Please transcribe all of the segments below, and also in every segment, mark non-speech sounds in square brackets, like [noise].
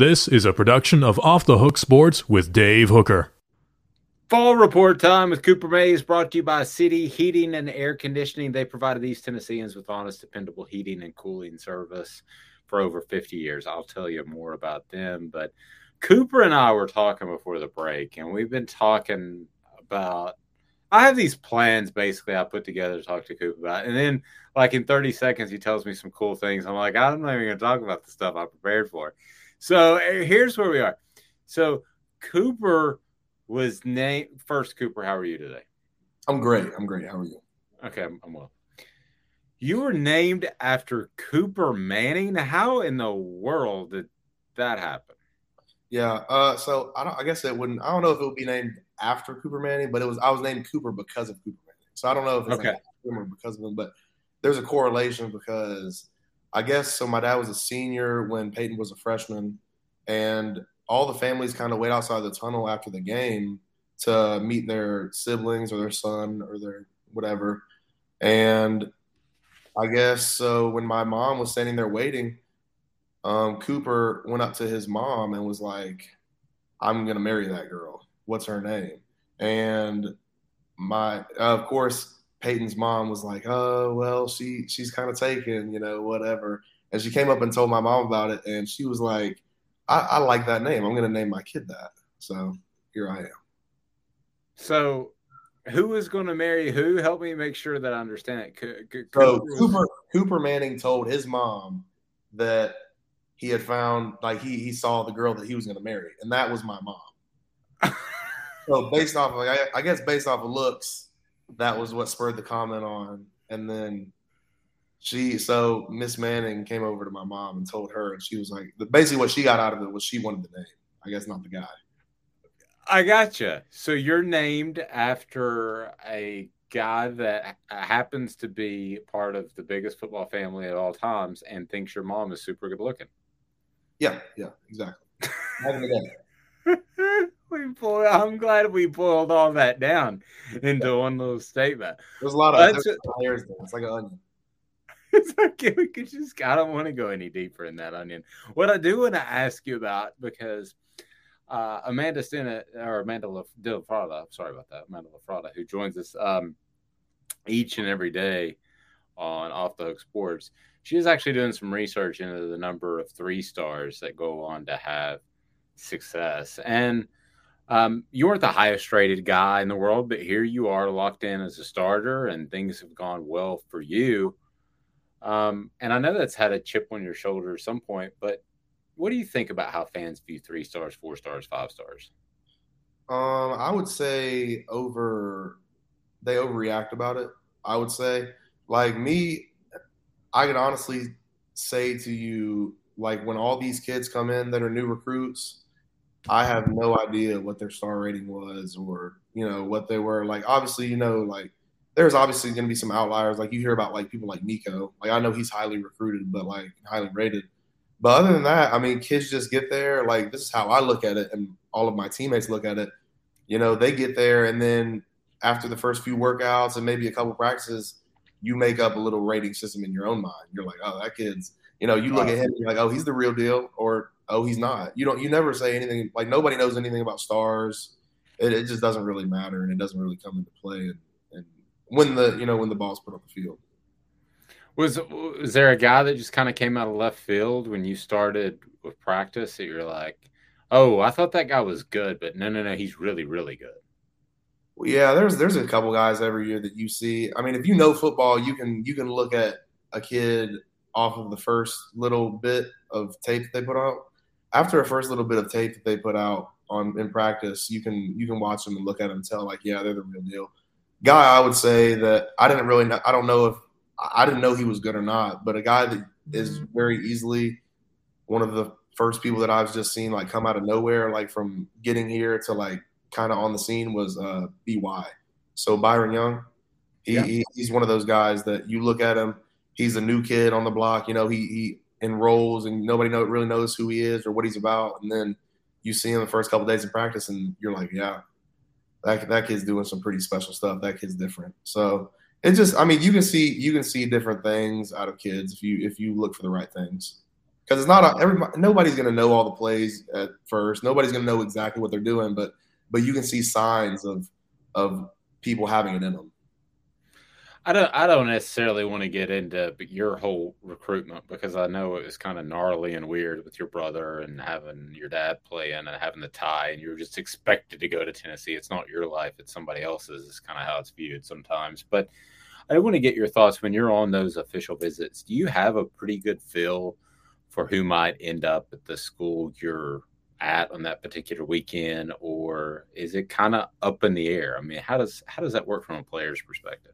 This is a production of Off the Hook Sports with Dave Hooker. Vol report time with Cooper Mays brought to you by City Heating and Air Conditioning. They provided these Tennesseans with honest, dependable heating and cooling service for over 50 years. I'll tell you more about them. But Cooper and I were talking before the break, and we've been talking about. I have these plans basically I put together to talk to Cooper about. And then, like, in 30 seconds, he tells me some cool things. I'm like, I'm not even going to talk about the stuff I prepared for. So eh, here's where we are. So Cooper was named first. Cooper, how are you today? I'm great. I'm great. How are you? Okay, I'm, I'm well. You were named after Cooper Manning. How in the world did that happen? Yeah. Uh, so I don't. I guess it wouldn't. I don't know if it would be named after Cooper Manning, but it was. I was named Cooper because of Cooper Manning. So I don't know if it's Okay. like after him or because of him, but there's a correlation because I guess so. My dad was a senior when Peyton was a freshman, and all the families kind of wait outside the tunnel after the game to meet their siblings or their son or their whatever. And I guess so when my mom was standing there waiting, um, Cooper went up to his mom and was like, I'm to marry that girl. What's her name? And my, of course, Peyton's mom was like, oh, well, she, she's kind of taken, you know, whatever. And she came up and told my mom about it. And she was like, I, I like that name. I'm going to name my kid that. So here I am. So, who is going to marry who? Help me make sure that I understand it. So Cooper Cooper Manning told his mom that he had found like he he saw the girl that he was going to marry, and that was my mom. [laughs] so based off like I, I guess based off of looks, that was what spurred the comment on, and then she so Miss Manning came over to my mom and told her, and she was like, basically what she got out of it was she wanted the name. I guess not the guy. I gotcha. So you're named after a guy that happens to be part of the biggest football family at all times and thinks your mom is super good looking. Yeah, yeah, exactly. [laughs] [laughs] Back in the day. we I'm glad we boiled all that down into one little statement. There's a lot of layers there. It's like an onion. [laughs] It's okay. We could just, I don't want to go any deeper in that onion. What I do want to ask you about, because uh, Amanda Stena, or Amanda La, De La Frada, sorry about that, Amanda LaFrada, who joins us um, each and every day on Off the Hook Sports, she is actually doing some research into the number of three stars that go on to have success. And um, you weren't the highest rated guy in the world, but here you are locked in as a starter, and things have gone well for you. Um, and I know that's had a chip on your shoulder at some point, but what do you think about how fans view three stars, four stars, five stars? Um, I would say over they overreact about it. I would say, like me, I can honestly say to you, like when all these kids come in that are new recruits, I have no idea what their star rating was or you know what they were. Like obviously, you know, like there's obviously going to be some outliers. Like you hear about like people like Nico. Like I know he's highly recruited, but like highly rated. But other than that, I mean, kids just get there. Like this is how I look at it, and all of my teammates look at it. You know, they get there, and then after the first few workouts and maybe a couple practices, you make up a little rating system in your own mind. You're like, oh, that kid's. You know, you look at him, and you're like, oh, he's the real deal, or oh, he's not. You don't. You never say anything. Like nobody knows anything about stars. It, it just doesn't really matter, and it doesn't really come into play. And, and when the you know when the ball's put on the field. Was was there a guy that just kind of came out of left field when you started with practice that you're like, oh, I thought that guy was good, but no, no, no, he's really, really good. Well, yeah, there's there's a couple guys every year that you see. I mean, if you know football, you can you can look at a kid off of the first little bit of tape that they put out. After a first little bit of tape that they put out on in practice, you can you can watch them and look at them and tell like, yeah, they're the real deal. Guy, I would say that I didn't really know, I don't know if I didn't know he was good or not, but a guy that is very easily one of the first people that I've just seen like come out of nowhere, like from getting here to like kind of on the scene was uh, BY. So Byron Young, he, yeah. he, he's one of those guys that you look at him, he's a new kid on the block. You know, he he enrolls and nobody know, really knows who he is or what he's about, and then you see him the first couple days in practice, and you're like, yeah, that that kid's doing some pretty special stuff. That kid's different. So it just I mean you can see you can see different things out of kids if you if you look for the right things because it's not a, everybody nobody's going to know all the plays at first nobody's going to know exactly what they're doing but but you can see signs of of people having it in them I don't I don't necessarily want to get into your whole recruitment because I know it was kind of gnarly and weird with your brother and having your dad playing and having the tie and you're just expected to go to Tennessee. It's not your life, it's somebody else's. It's kind of how it's viewed sometimes. But I want to get your thoughts when you're on those official visits. Do you have a pretty good feel for who might end up at the school you're at on that particular weekend, or is it kind of up in the air? I mean, how does how does that work from a player's perspective?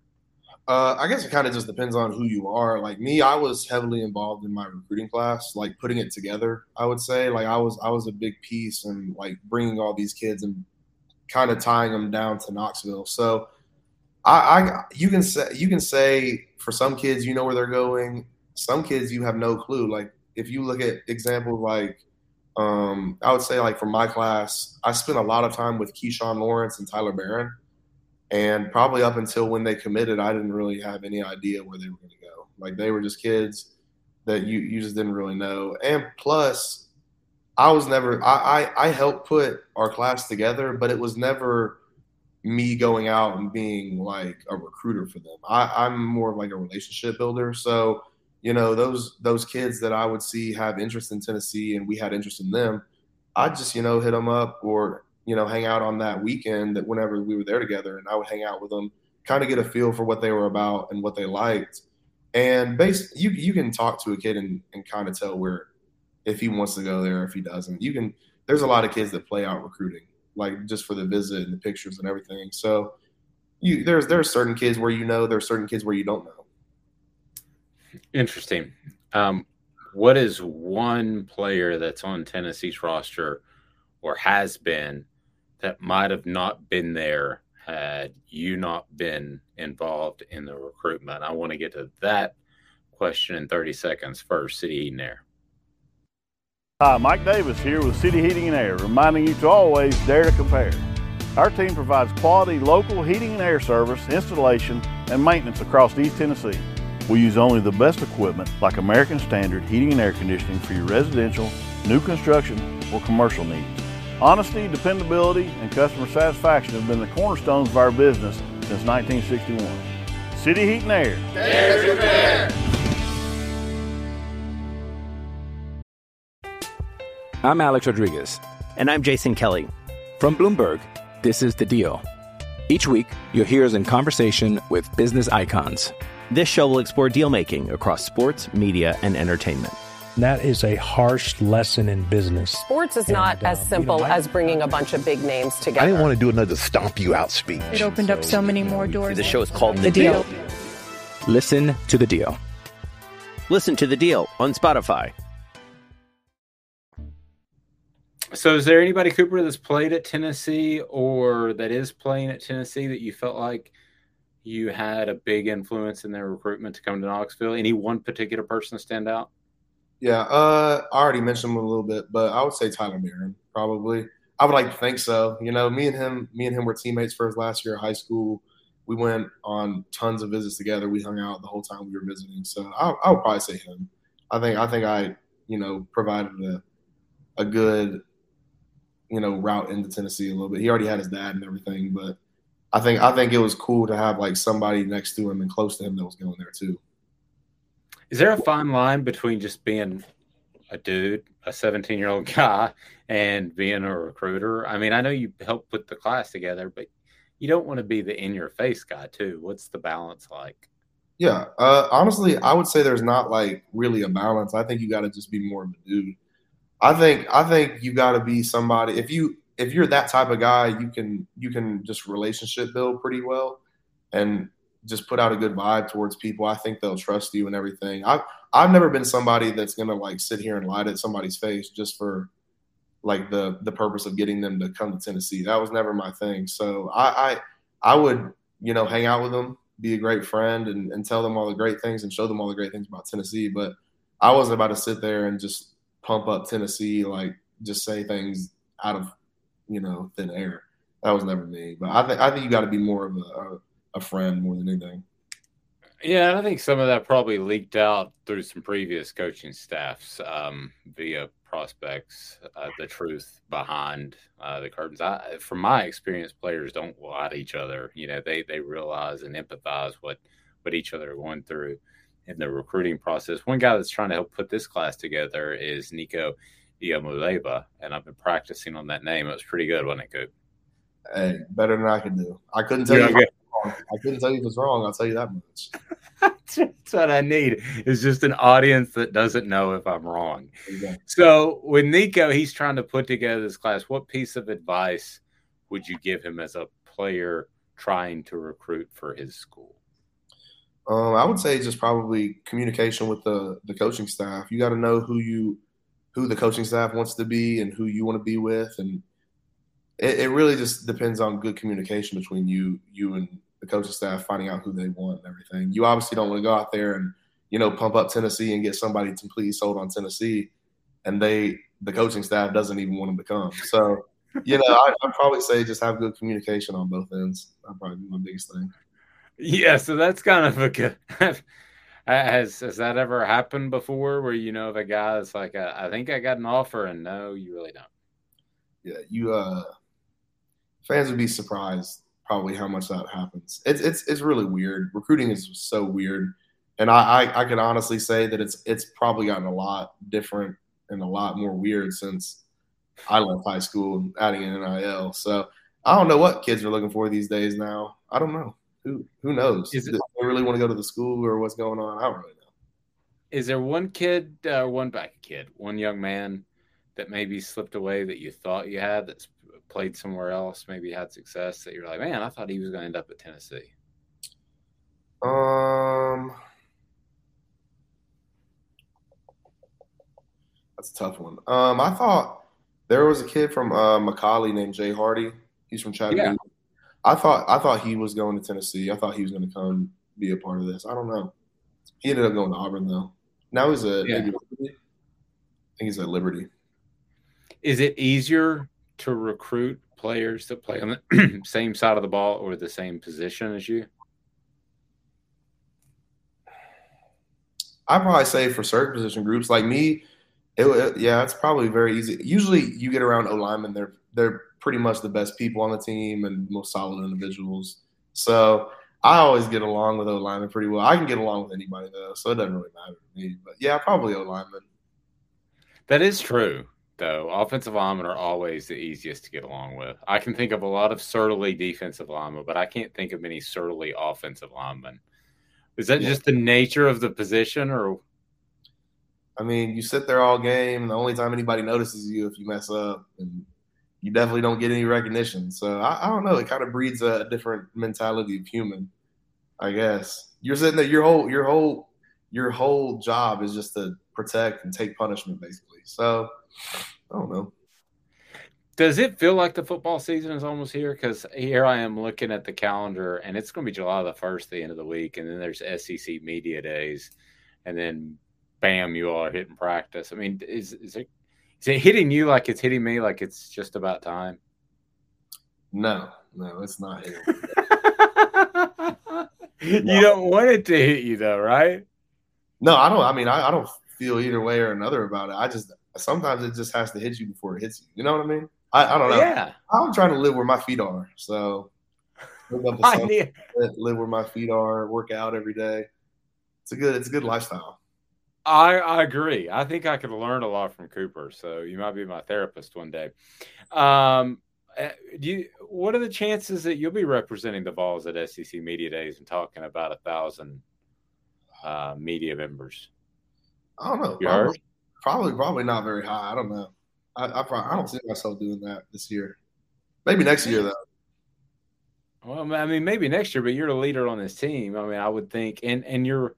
Uh, I guess it kind of just depends on who you are. Like me, I was heavily involved in my recruiting class, like putting it together. I would say, like I was, I was a big piece and like bringing all these kids and kind of tying them down to Knoxville. So I, I you can say you can say for some kids you know where they're going. Some kids you have no clue. Like if you look at examples like um, I would say like for my class, I spent a lot of time with Keyshawn Lawrence and Tyler Baron. And probably up until when they committed, I didn't really have any idea where they were going to go. Like they were just kids that you, you just didn't really know. And plus, I was never I, I, I helped put our class together, but it was never me going out and being like a recruiter for them. I, I'm more of like a relationship builder. So, you know, those those kids that I would see have interest in Tennessee and we had interest in them, I just, you know, hit them up or, you know, hang out on that weekend that whenever we were there together and I would hang out with them, kind of get a feel for what they were about and what they liked. And base you you can talk to a kid and, and kind of tell where if he wants to go there, if he doesn't. You can there's a lot of kids that play out recruiting like just for the visit and the pictures and everything. So you there's there's certain kids where you know there's certain kids where you don't know. Interesting. Um, what is one player that's on Tennessee's roster or has been that might have not been there had you not been involved in the recruitment? I want to get to that question in 30 seconds first. City Heating Air. Hi, Mike Davis here with City Heating and Air, reminding you to always dare to compare. Our team provides quality local heating and air service, installation, and maintenance across East Tennessee. We use only the best equipment like American Standard heating and air conditioning for your residential, new construction, or commercial needs. Honesty, dependability, and customer satisfaction have been the cornerstones of our business since 1961. City Heat and Air. Dare to compare. I'm Alex Rodriguez. And I'm Jason Kelly. From Bloomberg, this is The Deal. Each week, you'll hear us in conversation with business icons. This show will explore deal making across sports, media, and entertainment. That is a harsh lesson in business. Sports is and, not uh, as simple you know, as bringing a bunch of big names together. I didn't want to do another stomp you out speech. It opened so, up so many more doors. The show is called The, the deal. deal. Listen to the deal. Listen to the deal on Spotify. So, is there anybody Cooper that's played at Tennessee or that is playing at Tennessee that you felt like you had a big influence in their recruitment to come to Knoxville? Any one particular person stand out? Yeah, uh, I already mentioned him a little bit, but I would say Tyler Baron probably. I would like to think so. You know, me and him, me and him were teammates for his last year of high school. We went on tons of visits together. We hung out the whole time we were visiting. So I, I would probably say him. I think I think I, you know, provided a a good, you know, route into Tennessee a little bit. He already had his dad and everything, but I think I think it was cool to have like somebody next to him and close to him that was going there too. Is there a fine line between just being a dude, a 17 year old [laughs] guy, and being a recruiter? I mean, I know you help put the class together, but you don't want to be the in your face guy too. What's the balance like? Yeah, uh, honestly, I would say there's not like really a balance. I think you got to just be more of a dude. I think I think you got to be somebody. If you if you're that type of guy, you can you can just relationship build pretty well, and just put out a good vibe towards people. I think they'll trust you and everything. I I've never been somebody that's gonna like sit here and lie to somebody's face just for like the the purpose of getting them to come to Tennessee. That was never my thing. So I I, I would you know hang out with them, be a great friend, and, and tell them all the great things and show them all the great things about Tennessee. But I wasn't about to sit there and just pump up Tennessee like just say things out of you know thin air. That was never me. But I think I think you got to be more of a, a, a friend more than anything. Yeah, and I think some of that probably leaked out through some previous coaching staffs um, via prospects. Uh, the truth behind uh, the curtains. I, from my experience, players don't lie to each other. You know, they they realize and empathize what what each other are going through in the recruiting process. One guy that's trying to help put this class together is Nico Iamaleava, and I've been practicing on that name. It was pretty good, wasn't it, Coop? Hey, better than I can do. I couldn't tell you. I couldn't tell you if it's wrong. I'll tell you that much. [laughs] That's what I need is just an audience that doesn't know if I'm wrong. So with Nico, he's trying to put together this class. What piece of advice would you give him as a player trying to recruit for his school? Um, I would say just probably communication with the the coaching staff. You got to know who you who the coaching staff wants to be and who you want to be with, and it, it really just depends on good communication between you you and the coaching staff finding out who they want and everything. You obviously don't want to go out there and you know pump up Tennessee and get somebody completely sold on Tennessee, and they the coaching staff doesn't even want them to come. So you know, I, would probably say just have good communication on both ends. That probably be my biggest thing. Yeah, so that's kind of a good. [laughs] has has that ever happened before, where you know the guy is like, uh, I think I got an offer, and no, you really don't. Yeah, you uh, fans would be surprised probably how much that happens. It's it's it's really weird. Recruiting is so weird, and I I, I can honestly say that it's it's probably gotten a lot different and a lot more weird since I left high school, and adding an NIL. So I don't know what kids are looking for these days. Now I don't know who who knows? Is it, Do they really want to go to the school or what's going on? I don't really know. Is there one kid, uh, one back kid, one young man that maybe slipped away that you thought you had that's played somewhere else, maybe had success that you're like, man, I thought he was going to end up at Tennessee. Um, that's a tough one. Um, I thought there was a kid from uh, McCallie named Jay Hardy. He's from Chattanooga. Yeah. I thought I thought he was going to Tennessee. I thought he was going to come be a part of this. I don't know. He ended up going to Auburn though. Now he's a yeah. I think he's at Liberty. Is it easier to recruit players that play on the [clears throat] same side of the ball or the same position as you? I'd probably say for certain position groups like me, it, it, yeah, it's probably very easy. Usually, you get around O linemen; they're they're pretty much the best people on the team and most solid individuals. So I always get along with O linemen pretty well. I can get along with anybody though, so it doesn't really matter to me. But yeah, probably O linemen. That is true, though. Offensive linemen are always the easiest to get along with. I can think of a lot of surly defensive linemen, but I can't think of many surly offensive linemen. Is that yeah. just the nature of the position, or? I mean, you sit there all game, and the only time anybody notices you if you mess up, and you definitely don't get any recognition. So I, I don't know. It kind of breeds a different mentality of human, I guess. You're sitting there. Your whole your whole your whole job is just to protect and take punishment, basically. So I don't know. Does it feel like the football season is almost here? Because here I am looking at the calendar, and it's going to be July the first, the end of the week, and then there's SEC media days, and then bam, you all are hitting practice. I mean, is is it is it hitting you like it's hitting me? Like it's just about time? No, no, it's not hitting. [laughs] you don't want it to hit you though, right? No, I don't. I mean, I, I don't feel either way or another about it. I just sometimes it just has to hit you before it hits you. You know what I mean? I, I don't know. Yeah. I'm trying to live where my feet are. So [laughs] I need- live where my feet are, work out every day. It's a good it's a good lifestyle. I, I agree. I think I could learn a lot from Cooper. So you might be my therapist one day. Um, do you, what are the chances that you'll be representing the Vols at SEC Media Days and talking about a thousand uh, media members? I don't know. You Probably, heard? Probably probably not very high. I don't know. I I, probably, I don't see myself doing that this year. Maybe next year though. Well, I mean, maybe next year, but you're the leader on this team. I mean, I would think, and and you're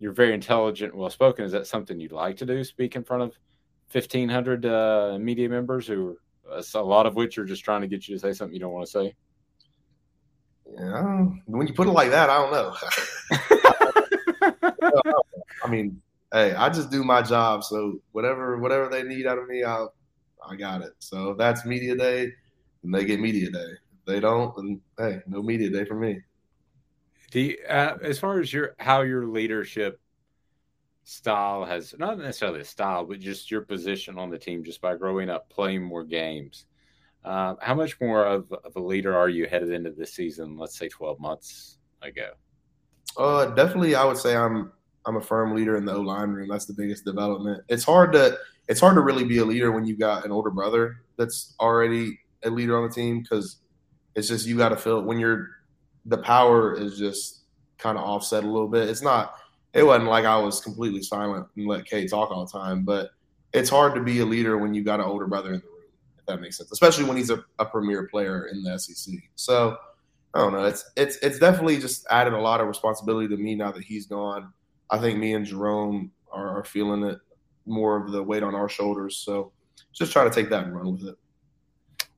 you're very intelligent, well spoken. Is that something you'd like to do? Speak in front of fifteen hundred uh, media members, who uh, a lot of which are just trying to get you to say something you don't want to say. Yeah, when you put it like that, I don't know. [laughs] [laughs] I mean, hey, I just do my job. So whatever whatever they need out of me, I I got it. So if that's media day, then they get media day. If they don't, then hey, no media day for me. You, uh, as far as your how your leadership style has not necessarily a style, but just your position on the team, just by growing up playing more games. Uh, how much more of, of a leader are you headed into this season? Let's say twelve months ago. Uh, definitely, I would say I'm I'm a firm leader in the O line room. That's the biggest development. It's hard to it's hard to really be a leader when you've got an older brother that's already a leader on the team because it's just you got to feel when you're the power is just kind of offset a little bit. It's not. It wasn't like I was completely silent and let Cade talk all the time, but it's hard to be a leader when you've got an older brother in the room. If that makes sense, especially when he's a, a premier player in the SEC. So I don't know. It's it's it's definitely just added a lot of responsibility to me now that he's gone. I think me and Jerome are, are feeling it more of the weight on our shoulders. So just try to take that and run with it.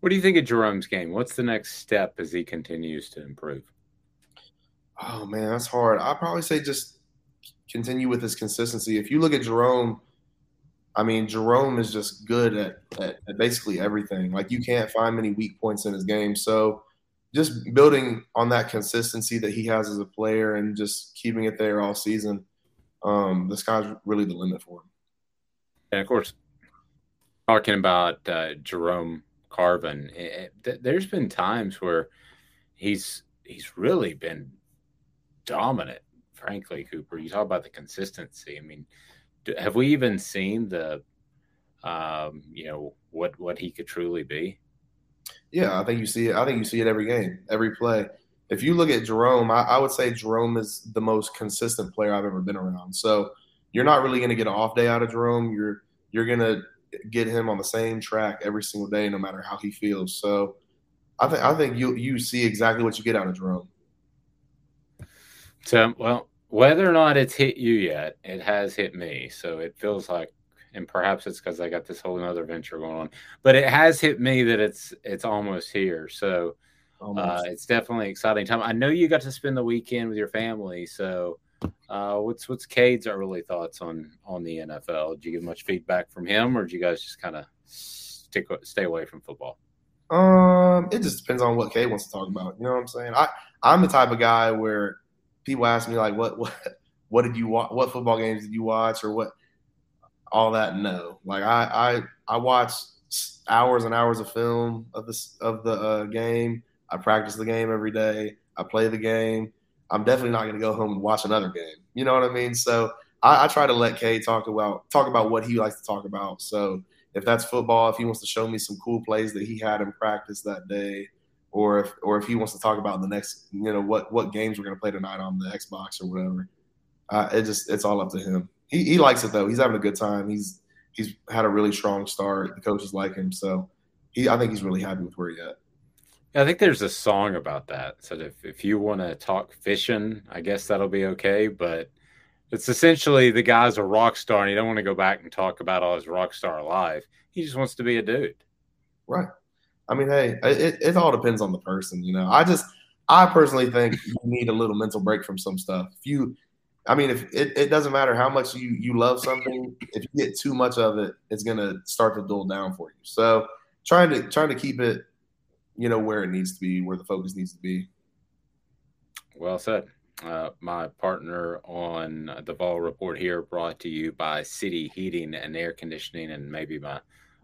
What do you think of Jerome's game? What's the next step as he continues to improve? Oh man, that's hard. I'd probably say just continue with his consistency. If you look at Jerome, I mean, Jerome is just good at, at, at basically everything. Like you can't find many weak points in his game. So just building on that consistency that he has as a player and just keeping it there all season, um, the sky's really the limit for him. And of course, talking about uh, Jerome Carvin, it, th- there's been times where he's he's really been dominant. Frankly, Cooper, you talk about the consistency. I mean, do, have we even seen the, um, you know, what what he could truly be? Yeah, I think you see it. I think you see it every game, every play. If you look at Jerome, I, I would say Jerome is the most consistent player I've ever been around. So you're not really going to get an off day out of Jerome. You're you're going to get him on the same track every single day, no matter how he feels. So I think I think you you see exactly what you get out of Jerome. So well, whether or not it's hit you yet, it has hit me. So it feels like, and perhaps it's because I got this whole other venture going on, but it has hit me that it's it's almost here. So uh, it's definitely exciting time. I know you got to spend the weekend with your family. So uh, what's what's Cade's early thoughts on on the NFL? Did you get much feedback from him, or did you guys just kind of stick stay away from football? Um, it just depends on what Cade wants to talk about. You know what I'm saying? I I'm the type of guy where people ask me like, what what what did you watch? What football games did you watch, or what? All that no. Like I I I watch hours and hours of film of this of the uh, game. I practice the game every day. I play the game. I'm definitely not going to go home and watch another game. You know what I mean? So I, I try to let Cade talk about talk about what he likes to talk about. So if that's football, if he wants to show me some cool plays that he had in practice that day, or if or if he wants to talk about the next, you know, what what games we're going to play tonight on the Xbox or whatever, uh, it just it's all up to him. He he likes it though. He's having a good time. He's he's had a really strong start. The coaches like him, so he I think he's really happy with where he's at. I think there's a song about that. So if, if you want to talk fishing, I guess that'll be okay. But it's essentially the guy's a rock star and he don't want to go back and talk about all his rock star life. He just wants to be a dude. Right. I mean, hey, it, it all depends on the person, you know. I just, I personally think you need a little mental break from some stuff. If you, I mean, if it, it doesn't matter how much you you love something, if you get too much of it, it's gonna start to dull down for you. So trying to trying to keep it, you know, where it needs to be, where the focus needs to be. Well said. Uh, my partner on the Vol Report here, brought to you by City Heating and Air Conditioning, and maybe my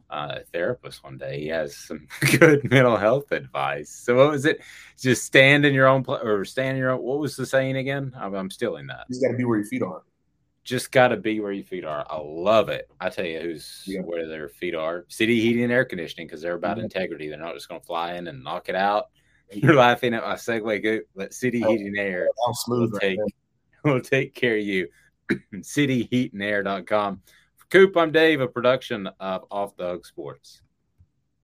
uh, therapist one day. He has some [laughs] good mental health advice. So what was it? Just stand in your own place or stand in your own. What was the saying again? I'm, I'm stealing that. You got to be where your feet are. Just got to be where your feet are. I love it. I tell you, who's yeah. where their feet are. City Heating and Air Conditioning because they're about mm-hmm. integrity. They're not just going to fly in and knock it out. [laughs] You're laughing at my segue. Good, but City oh, Heating Air smooth will take [laughs] will take care of you. [clears throat] CityHeatandAir.com. For Coop, I'm Dave, a production of Off the Hook Sports.